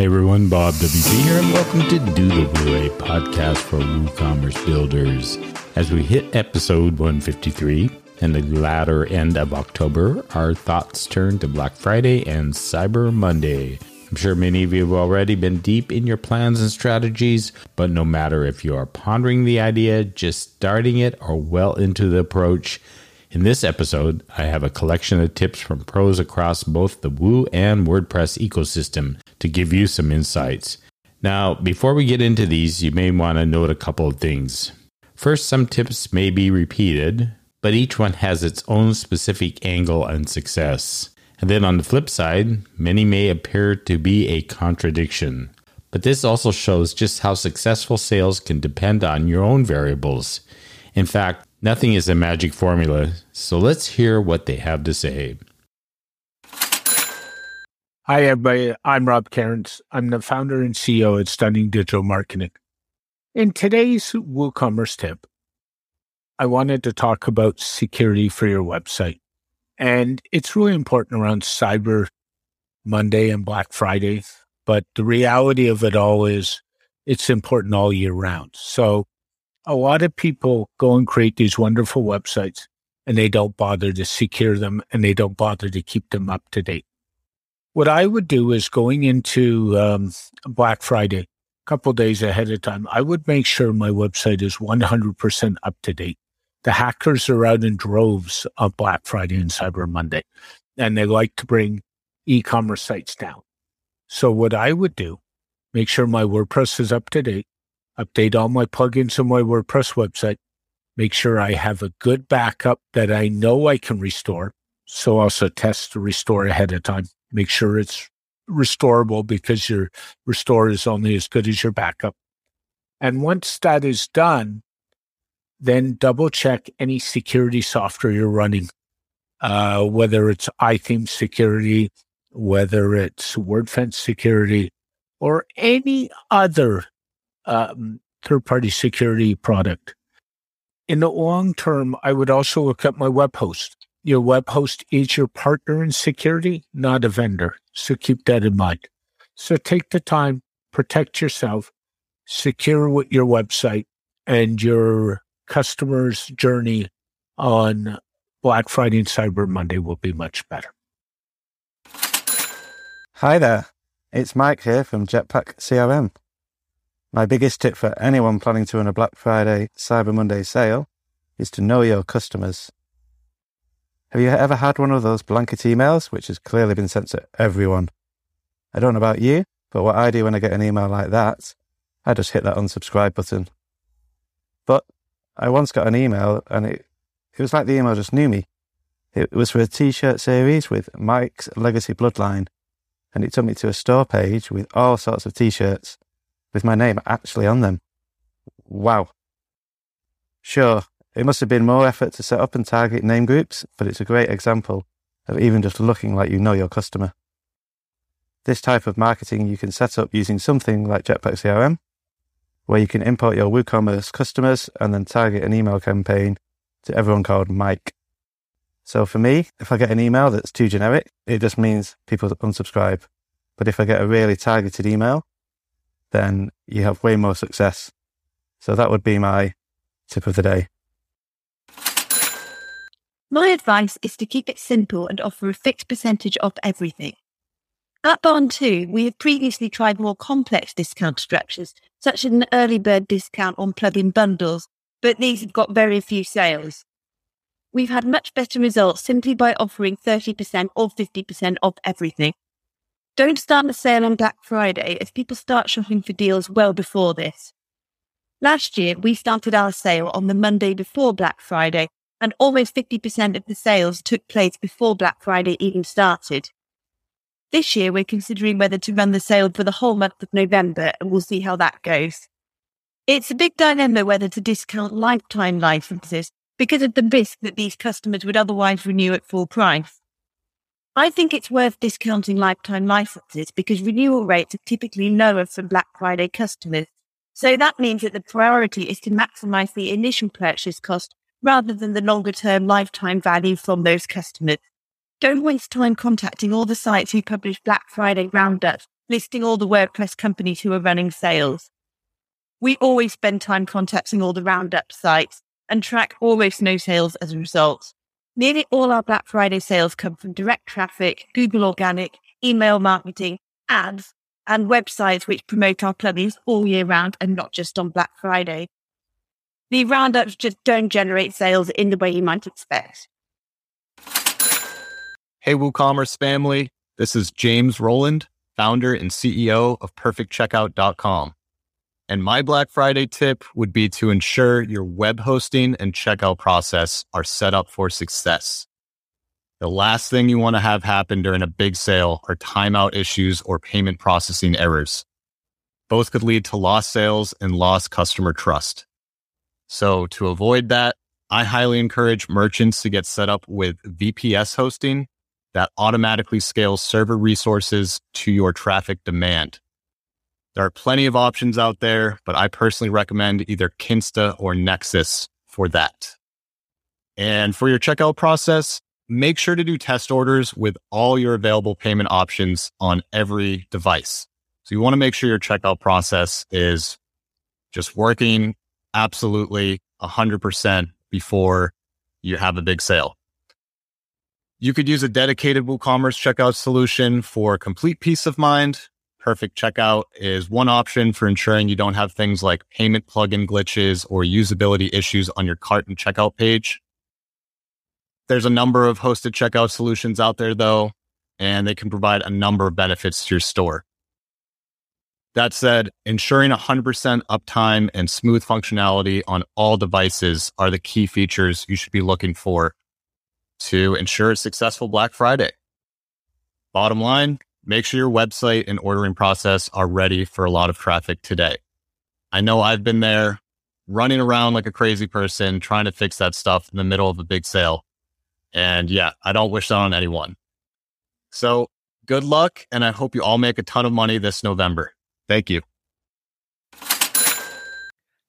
Hey everyone, Bob WP here, and welcome to Do the Woo, a podcast for WooCommerce builders. As we hit episode 153 and the latter end of October, our thoughts turn to Black Friday and Cyber Monday. I'm sure many of you have already been deep in your plans and strategies, but no matter if you are pondering the idea, just starting it, or well into the approach, in this episode, I have a collection of tips from pros across both the Woo and WordPress ecosystem to give you some insights. Now, before we get into these, you may want to note a couple of things. First, some tips may be repeated, but each one has its own specific angle and success. And then on the flip side, many may appear to be a contradiction. But this also shows just how successful sales can depend on your own variables. In fact, Nothing is a magic formula, so let's hear what they have to say. Hi, everybody. I'm Rob Cairns. I'm the founder and CEO at Stunning Digital Marketing. In today's WooCommerce tip, I wanted to talk about security for your website. And it's really important around Cyber Monday and Black Friday. But the reality of it all is it's important all year round. So a lot of people go and create these wonderful websites and they don't bother to secure them and they don't bother to keep them up to date. What I would do is going into um, Black Friday, a couple days ahead of time, I would make sure my website is 100% up to date. The hackers are out in droves on Black Friday and Cyber Monday, and they like to bring e commerce sites down. So, what I would do, make sure my WordPress is up to date update all my plugins on my WordPress website, make sure I have a good backup that I know I can restore. So also test to restore ahead of time. Make sure it's restorable because your restore is only as good as your backup. And once that is done, then double check any security software you're running, uh, whether it's iTheme security, whether it's WordFence security, or any other um, third party security product. In the long term, I would also look at my web host. Your web host is your partner in security, not a vendor. So keep that in mind. So take the time, protect yourself, secure your website and your customer's journey on Black Friday and Cyber Monday will be much better. Hi there. It's Mike here from Jetpack CRM. My biggest tip for anyone planning to run a Black Friday, Cyber Monday sale is to know your customers. Have you ever had one of those blanket emails which has clearly been sent to everyone? I don't know about you, but what I do when I get an email like that, I just hit that unsubscribe button. But I once got an email and it, it was like the email just knew me. It was for a t shirt series with Mike's Legacy Bloodline, and it took me to a store page with all sorts of t shirts with my name actually on them. Wow. Sure, it must have been more effort to set up and target name groups, but it's a great example of even just looking like you know your customer. This type of marketing you can set up using something like Jetpack CRM, where you can import your WooCommerce customers and then target an email campaign to everyone called Mike. So for me, if I get an email that's too generic, it just means people unsubscribe. But if I get a really targeted email, then you have way more success. So that would be my tip of the day. My advice is to keep it simple and offer a fixed percentage off everything. At Barn2, we have previously tried more complex discount structures, such as an early bird discount on plug in bundles, but these have got very few sales. We've had much better results simply by offering 30% or 50% of everything. Don't start the sale on Black Friday as people start shopping for deals well before this. Last year, we started our sale on the Monday before Black Friday, and almost 50% of the sales took place before Black Friday even started. This year, we're considering whether to run the sale for the whole month of November, and we'll see how that goes. It's a big dilemma whether to discount lifetime licenses because of the risk that these customers would otherwise renew at full price. I think it's worth discounting lifetime licenses because renewal rates are typically lower for Black Friday customers. So that means that the priority is to maximize the initial purchase cost rather than the longer term lifetime value from those customers. Don't waste time contacting all the sites who publish Black Friday roundups listing all the WordPress companies who are running sales. We always spend time contacting all the roundup sites and track almost no sales as a result. Nearly all our Black Friday sales come from direct traffic, Google organic, email marketing, ads, and websites which promote our plugins all year round and not just on Black Friday. The roundups just don't generate sales in the way you might expect. Hey, WooCommerce family. This is James Rowland, founder and CEO of PerfectCheckout.com. And my Black Friday tip would be to ensure your web hosting and checkout process are set up for success. The last thing you want to have happen during a big sale are timeout issues or payment processing errors. Both could lead to lost sales and lost customer trust. So to avoid that, I highly encourage merchants to get set up with VPS hosting that automatically scales server resources to your traffic demand. There are plenty of options out there, but I personally recommend either Kinsta or Nexcess for that. And for your checkout process, make sure to do test orders with all your available payment options on every device. So you want to make sure your checkout process is just working absolutely 100% before you have a big sale. You could use a dedicated WooCommerce checkout solution for complete peace of mind. Perfect Checkout is one option for ensuring you don't have things like payment plugin glitches or usability issues on your cart and checkout page. There's a number of hosted checkout solutions out there though, and they can provide a number of benefits to your store. That said, ensuring 100% uptime and smooth functionality on all devices are the key features you should be looking for to ensure a successful Black Friday. Bottom line, make sure your website and ordering process are ready for a lot of traffic today. I know I've been there running around like a crazy person trying to fix that stuff in the middle of a big sale. And yeah, I don't wish that on anyone. So good luck. And I hope you all make a ton of money this November. Thank you.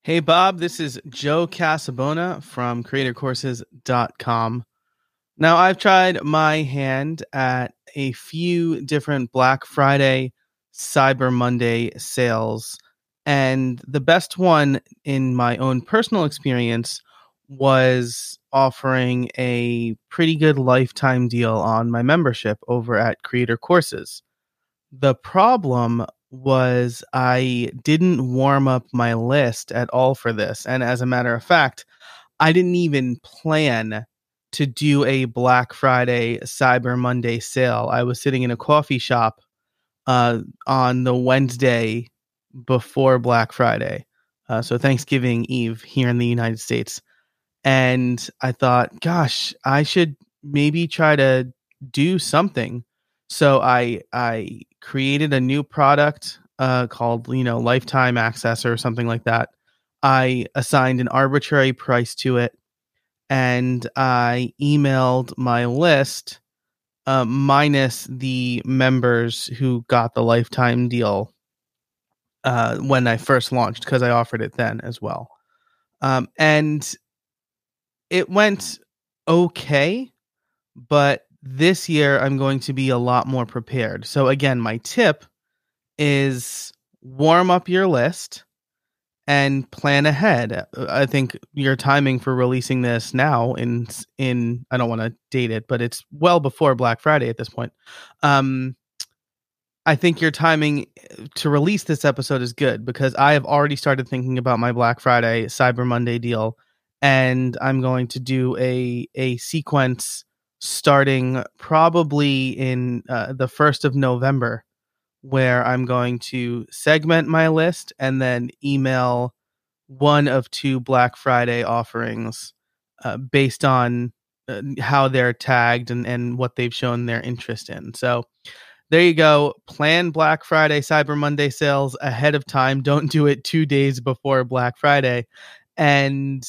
Hey, Bob, this is Joe Casabona from creatorcourses.com. Now, I've tried my hand at a few different Black Friday, Cyber Monday sales, and the best one in my own personal experience was offering a pretty good lifetime deal on my membership over at Creator Courses. The problem was I didn't warm up my list at all for this. And as a matter of fact, I didn't even plan to do a Black Friday, Cyber Monday sale. I was sitting in a coffee shop uh, on the Wednesday before Black Friday. Uh, so Thanksgiving Eve here in the United States. And I thought, gosh, I should maybe try to do something. So I I created a new product uh, called you know lifetime access or something like that. I assigned an arbitrary price to it and I emailed my list uh, minus the members who got the lifetime deal uh, when I first launched because I offered it then as well. Um, and it went okay, but this year I'm going to be a lot more prepared. So, again, my tip is warm up your list and plan ahead. I think your timing for releasing this now in in I don't want to date it, but it's well before Black Friday at this point. Um I think your timing uh, to release this episode is good because I have already started thinking about my Black Friday Cyber Monday deal and I'm going to do a a sequence starting probably in uh, the 1st of November where I'm going to segment my list and then email one of two Black Friday offerings uh, based on uh, how they're tagged and, and what they've shown their interest in. So there you go. Plan Black Friday, Cyber Monday sales ahead of time. Don't do it two days before Black Friday. And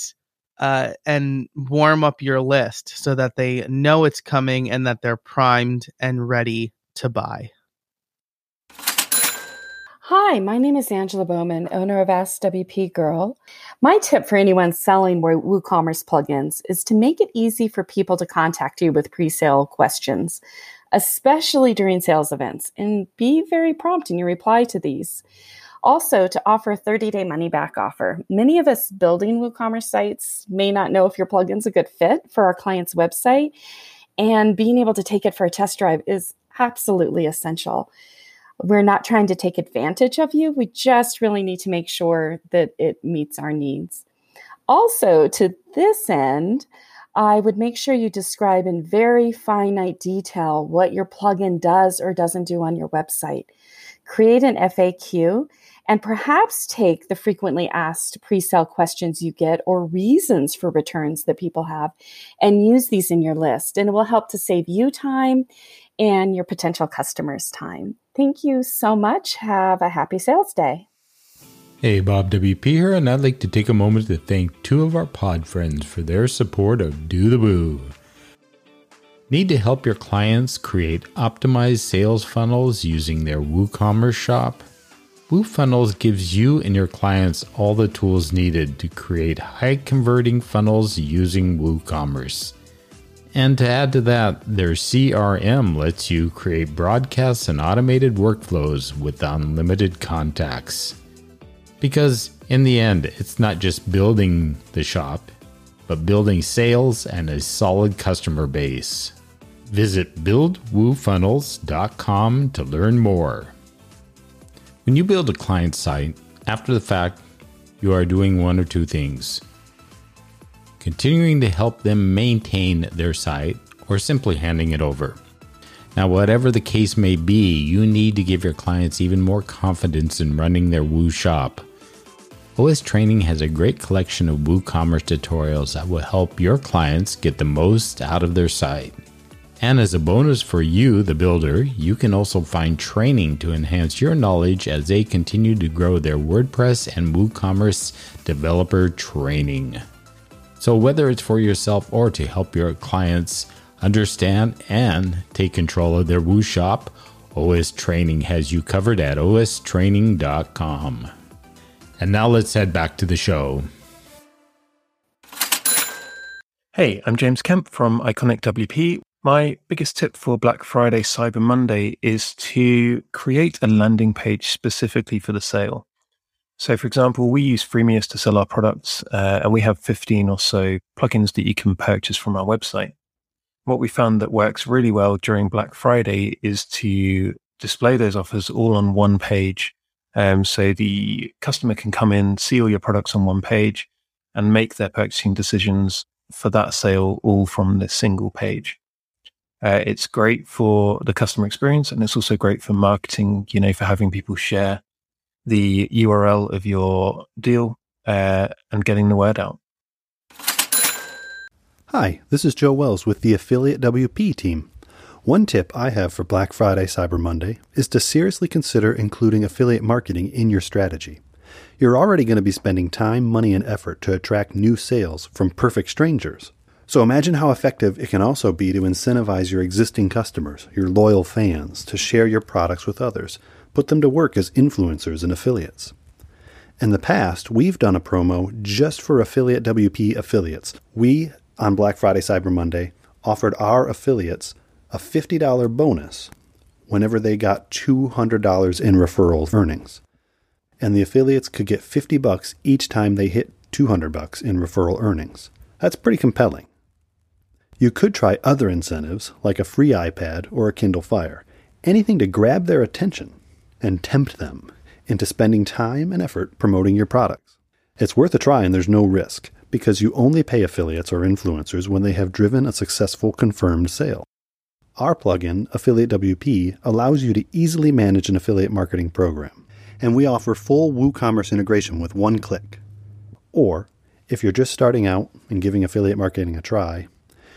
uh, and warm up your list so that they know it's coming and that they're primed and ready to buy. Hi, my name is Angela Bowman, owner of SWP Girl. My tip for anyone selling WooCommerce plugins is to make it easy for people to contact you with pre-sale questions. especially during sales events, and be very prompt in your reply to these. Also, to offer a 30 day money back offer. Many of us building WooCommerce sites may not know if your plugin's a good fit for our client's website, and being able to take it for a test drive is absolutely essential. We're not trying to take advantage of you. We just really need to make sure that it meets our needs. Also, to this end, I would make sure you describe in very finite detail what your plugin does or doesn't do on your website. Create an FAQ and perhaps take the frequently asked pre sale questions you get or reasons for returns that people have and use these in your list. And it will help to save you time and your potential customers time. Thank you so much. Have a happy sales day. Hey, Bob WP here, and I'd like to take a moment to thank two of our pod friends for their support of Do the Woo. Need to help your clients create optimized sales funnels using their WooCommerce shop? WooFunnels gives you and your clients all the tools needed to create high converting funnels using WooCommerce. And to add to that, their CRM lets you create broadcasts and automated workflows with unlimited contacts. Because in the end, it's not just building the shop, but building sales and a solid customer base. Visit buildwoofunnels.com to learn more. When you build a client site, after the fact, you are doing one or two things continuing to help them maintain their site, or simply handing it over. Now, whatever the case may be, you need to give your clients even more confidence in running their Woo shop. OS Training has a great collection of WooCommerce tutorials that will help your clients get the most out of their site. And as a bonus for you, the builder, you can also find training to enhance your knowledge as they continue to grow their WordPress and WooCommerce developer training. So, whether it's for yourself or to help your clients understand and take control of their Woo shop, OS Training has you covered at ostraining.com. And now let's head back to the show. Hey, I'm James Kemp from Iconic WP. My biggest tip for Black Friday, Cyber Monday is to create a landing page specifically for the sale. So, for example, we use Freemius to sell our products, uh, and we have 15 or so plugins that you can purchase from our website. What we found that works really well during Black Friday is to display those offers all on one page. Um, so the customer can come in, see all your products on one page, and make their purchasing decisions for that sale all from this single page. Uh, it's great for the customer experience, and it's also great for marketing. You know, for having people share the URL of your deal uh, and getting the word out. Hi, this is Joe Wells with the Affiliate WP team. One tip I have for Black Friday Cyber Monday is to seriously consider including affiliate marketing in your strategy. You're already going to be spending time, money, and effort to attract new sales from perfect strangers. So imagine how effective it can also be to incentivize your existing customers, your loyal fans, to share your products with others put them to work as influencers and affiliates. In the past, we've done a promo just for Affiliate WP affiliates. We, on Black Friday Cyber Monday, offered our affiliates a $50 bonus whenever they got $200 in referral earnings. And the affiliates could get 50 bucks each time they hit 200 bucks in referral earnings. That's pretty compelling. You could try other incentives like a free iPad or a Kindle Fire, anything to grab their attention and tempt them into spending time and effort promoting your products. It's worth a try and there's no risk because you only pay affiliates or influencers when they have driven a successful confirmed sale. Our plugin, Affiliate WP, allows you to easily manage an affiliate marketing program, and we offer full WooCommerce integration with one click. Or, if you're just starting out and giving affiliate marketing a try,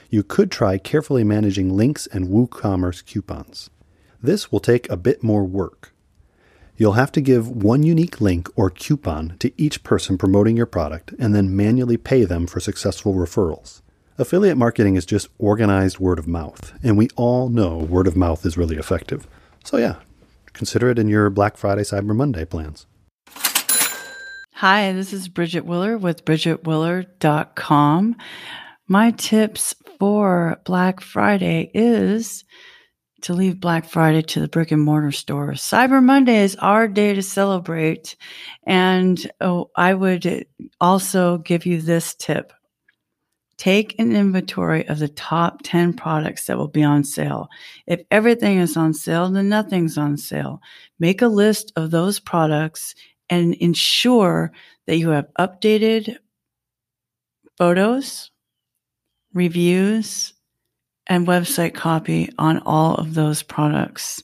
you could try carefully managing links and WooCommerce coupons. This will take a bit more work, You'll have to give one unique link or coupon to each person promoting your product and then manually pay them for successful referrals. Affiliate marketing is just organized word of mouth, and we all know word of mouth is really effective. So, yeah, consider it in your Black Friday Cyber Monday plans. Hi, this is Bridget Willard with BridgetWillard.com. My tips for Black Friday is to leave Black Friday to the brick and mortar store. Cyber Monday is our day to celebrate. And oh, I would also give you this tip. Take an inventory of the top 10 products that will be on sale. If everything is on sale, then nothing's on sale. Make a list of those products and ensure that you have updated photos, reviews, and website copy on all of those products.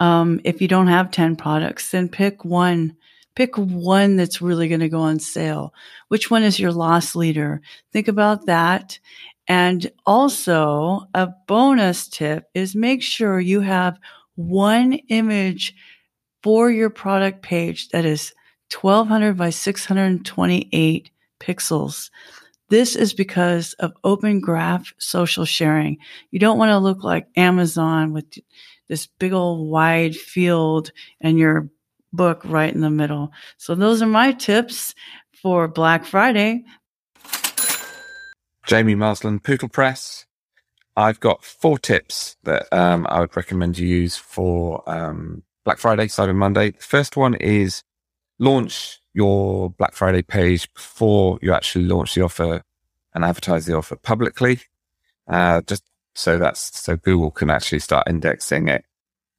Um, if you don't have 10 products, then pick one. Pick one that's really going to go on sale. Which one is your loss leader? Think about that. And also, a bonus tip is make sure you have one image for your product page that is 1200 by 628 pixels. This is because of open graph social sharing. You don't want to look like Amazon with this big old wide field and your book right in the middle. So those are my tips for Black Friday. Jamie Marsland, Pootlepress. I've got four tips that um, I would recommend you use for um, Black Friday, Cyber Monday. The first one is launch your Black Friday page before you actually launch the offer and advertise the offer publicly. Uh, just so that's so Google can actually start indexing it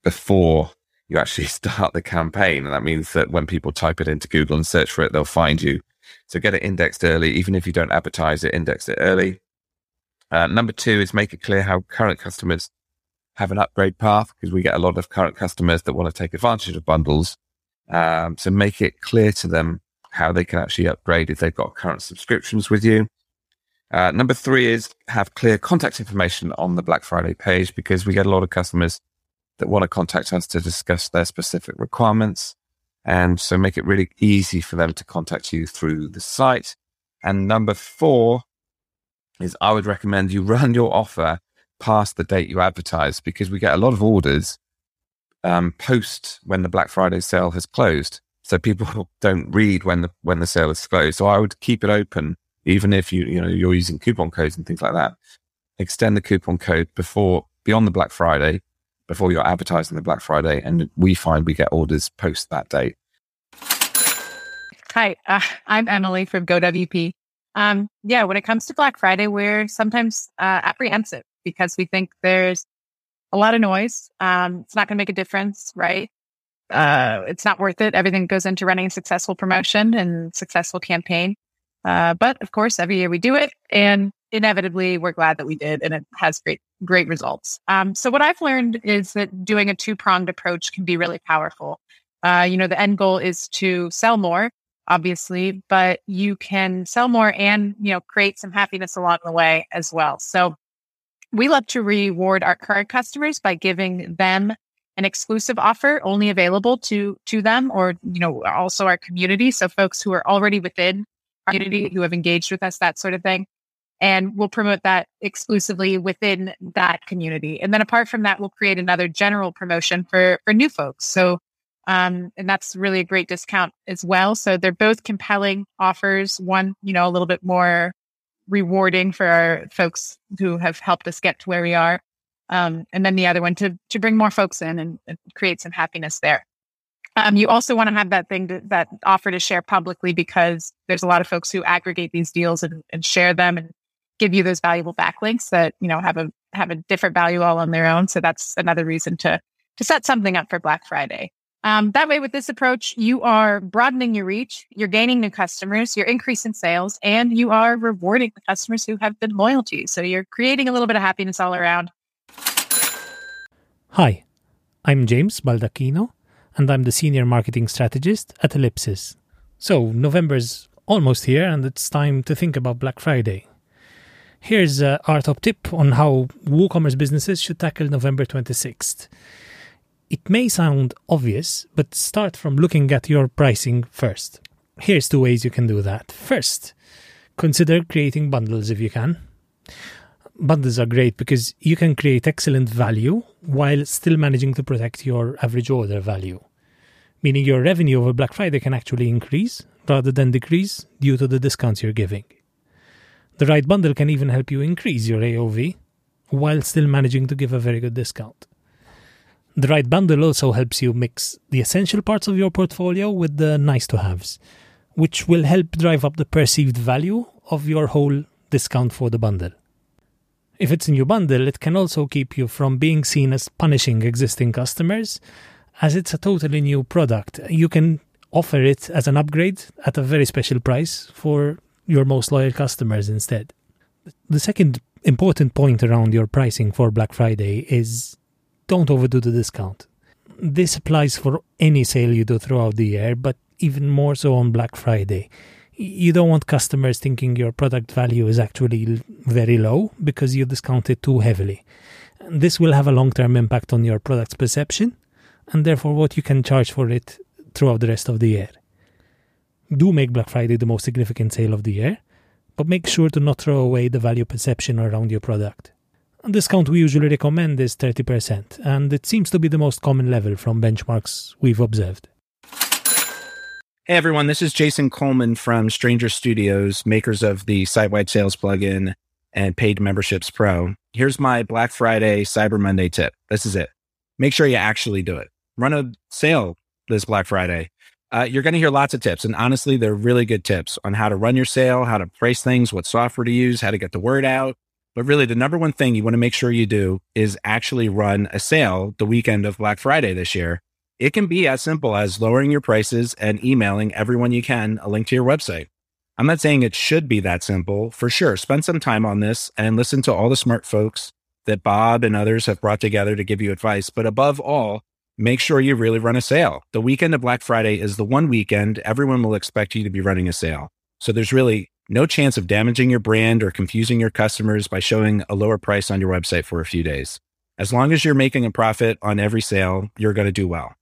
before you actually start the campaign. And that means that when people type it into Google and search for it, they'll find you. So get it indexed early, even if you don't advertise it, index it early. Uh, number two is make it clear how current customers have an upgrade path because we get a lot of current customers that want to take advantage of bundles um, so make it clear to them how they can actually upgrade if they've got current subscriptions with you. Uh, number three is have clear contact information on the Black Friday page because we get a lot of customers that want to contact us to discuss their specific requirements. And so make it really easy for them to contact you through the site. And number four is I would recommend you run your offer past the date you advertise because we get a lot of orders um, post when the Black Friday sale has closed. So people don't read when the when the sale is closed. So I would keep it open, even if you you know you're using coupon codes and things like that. Extend the coupon code before beyond the Black Friday, before you're advertising the Black Friday, and we find we get orders post that date. Hi, uh, I'm Emily from GoWP. Um, yeah, when it comes to Black Friday, we're sometimes uh, apprehensive because we think there's a lot of noise. Um, it's not going to make a difference, right? Uh, it's not worth it. Everything goes into running a successful promotion and successful campaign. Uh, but of course, every year we do it, and inevitably, we're glad that we did, and it has great, great results. Um, so what I've learned is that doing a two pronged approach can be really powerful. Uh, you know, the end goal is to sell more, obviously, but you can sell more and you know create some happiness along the way as well. So we love to reward our current customers by giving them an exclusive offer only available to to them or you know also our community. So folks who are already within our community who have engaged with us that sort of thing. And we'll promote that exclusively within that community. And then apart from that we'll create another general promotion for for new folks. So um, and that's really a great discount as well. So they're both compelling offers. One you know a little bit more rewarding for our folks who have helped us get to where we are. Um, and then the other one to to bring more folks in and, and create some happiness there. Um, you also want to have that thing to, that offer to share publicly because there's a lot of folks who aggregate these deals and, and share them and give you those valuable backlinks that you know have a have a different value all on their own. So that's another reason to to set something up for Black Friday. Um, that way, with this approach, you are broadening your reach, you're gaining new customers, you're increasing sales, and you are rewarding the customers who have been loyal to you. So you're creating a little bit of happiness all around. Hi, I'm James Baldacchino, and I'm the Senior Marketing Strategist at Ellipsis. So, November's almost here, and it's time to think about Black Friday. Here's uh, our top tip on how WooCommerce businesses should tackle November 26th. It may sound obvious, but start from looking at your pricing first. Here's two ways you can do that. First, consider creating bundles if you can. Bundles are great because you can create excellent value while still managing to protect your average order value, meaning your revenue over Black Friday can actually increase rather than decrease due to the discounts you're giving. The right bundle can even help you increase your AOV while still managing to give a very good discount. The right bundle also helps you mix the essential parts of your portfolio with the nice to haves, which will help drive up the perceived value of your whole discount for the bundle. If it's a new bundle, it can also keep you from being seen as punishing existing customers, as it's a totally new product. You can offer it as an upgrade at a very special price for your most loyal customers instead. The second important point around your pricing for Black Friday is don't overdo the discount. This applies for any sale you do throughout the year, but even more so on Black Friday. You don't want customers thinking your product value is actually very low because you discount it too heavily. This will have a long term impact on your product's perception and therefore what you can charge for it throughout the rest of the year. Do make Black Friday the most significant sale of the year, but make sure to not throw away the value perception around your product. Discount we usually recommend is 30%, and it seems to be the most common level from benchmarks we've observed. Hey everyone, this is Jason Coleman from Stranger Studios, makers of the site wide sales plugin and paid memberships pro. Here's my Black Friday Cyber Monday tip. This is it. Make sure you actually do it. Run a sale this Black Friday. Uh, you're going to hear lots of tips, and honestly, they're really good tips on how to run your sale, how to price things, what software to use, how to get the word out. But really, the number one thing you want to make sure you do is actually run a sale the weekend of Black Friday this year it can be as simple as lowering your prices and emailing everyone you can a link to your website. I'm not saying it should be that simple. For sure, spend some time on this and listen to all the smart folks that Bob and others have brought together to give you advice. But above all, make sure you really run a sale. The weekend of Black Friday is the one weekend everyone will expect you to be running a sale. So there's really no chance of damaging your brand or confusing your customers by showing a lower price on your website for a few days. As long as you're making a profit on every sale, you're going to do well.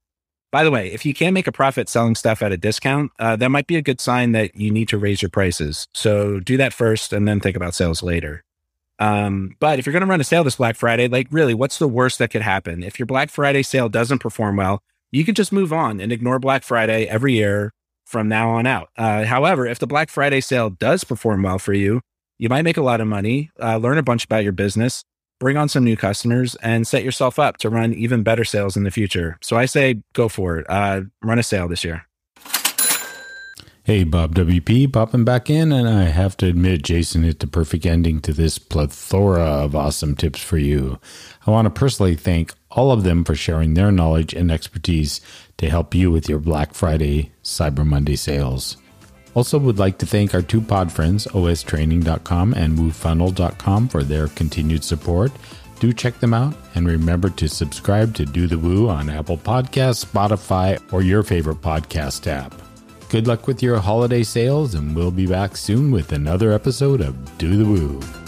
By the way, if you can't make a profit selling stuff at a discount, uh, that might be a good sign that you need to raise your prices. So do that first and then think about sales later. Um, but if you're going to run a sale this Black Friday, like really, what's the worst that could happen? If your Black Friday sale doesn't perform well, you can just move on and ignore Black Friday every year from now on out. Uh, however, if the Black Friday sale does perform well for you, you might make a lot of money, uh, learn a bunch about your business, bring on some new customers and set yourself up to run even better sales in the future. So I say go for it. Uh, run a sale this year. Hey, Bob WP popping back in, and I have to admit, Jason hit the perfect ending to this plethora of awesome tips for you. I want to personally thank all of them for sharing their knowledge and expertise to help you with your Black Friday, Cyber Monday sales. Also, would like to thank our two pod friends, ostraining.com and woofunnel.com, for their continued support. Do check them out and remember to subscribe to Do the Woo on Apple Podcasts, Spotify, or your favorite podcast app. Good luck with your holiday sales, and we'll be back soon with another episode of Do the Woo.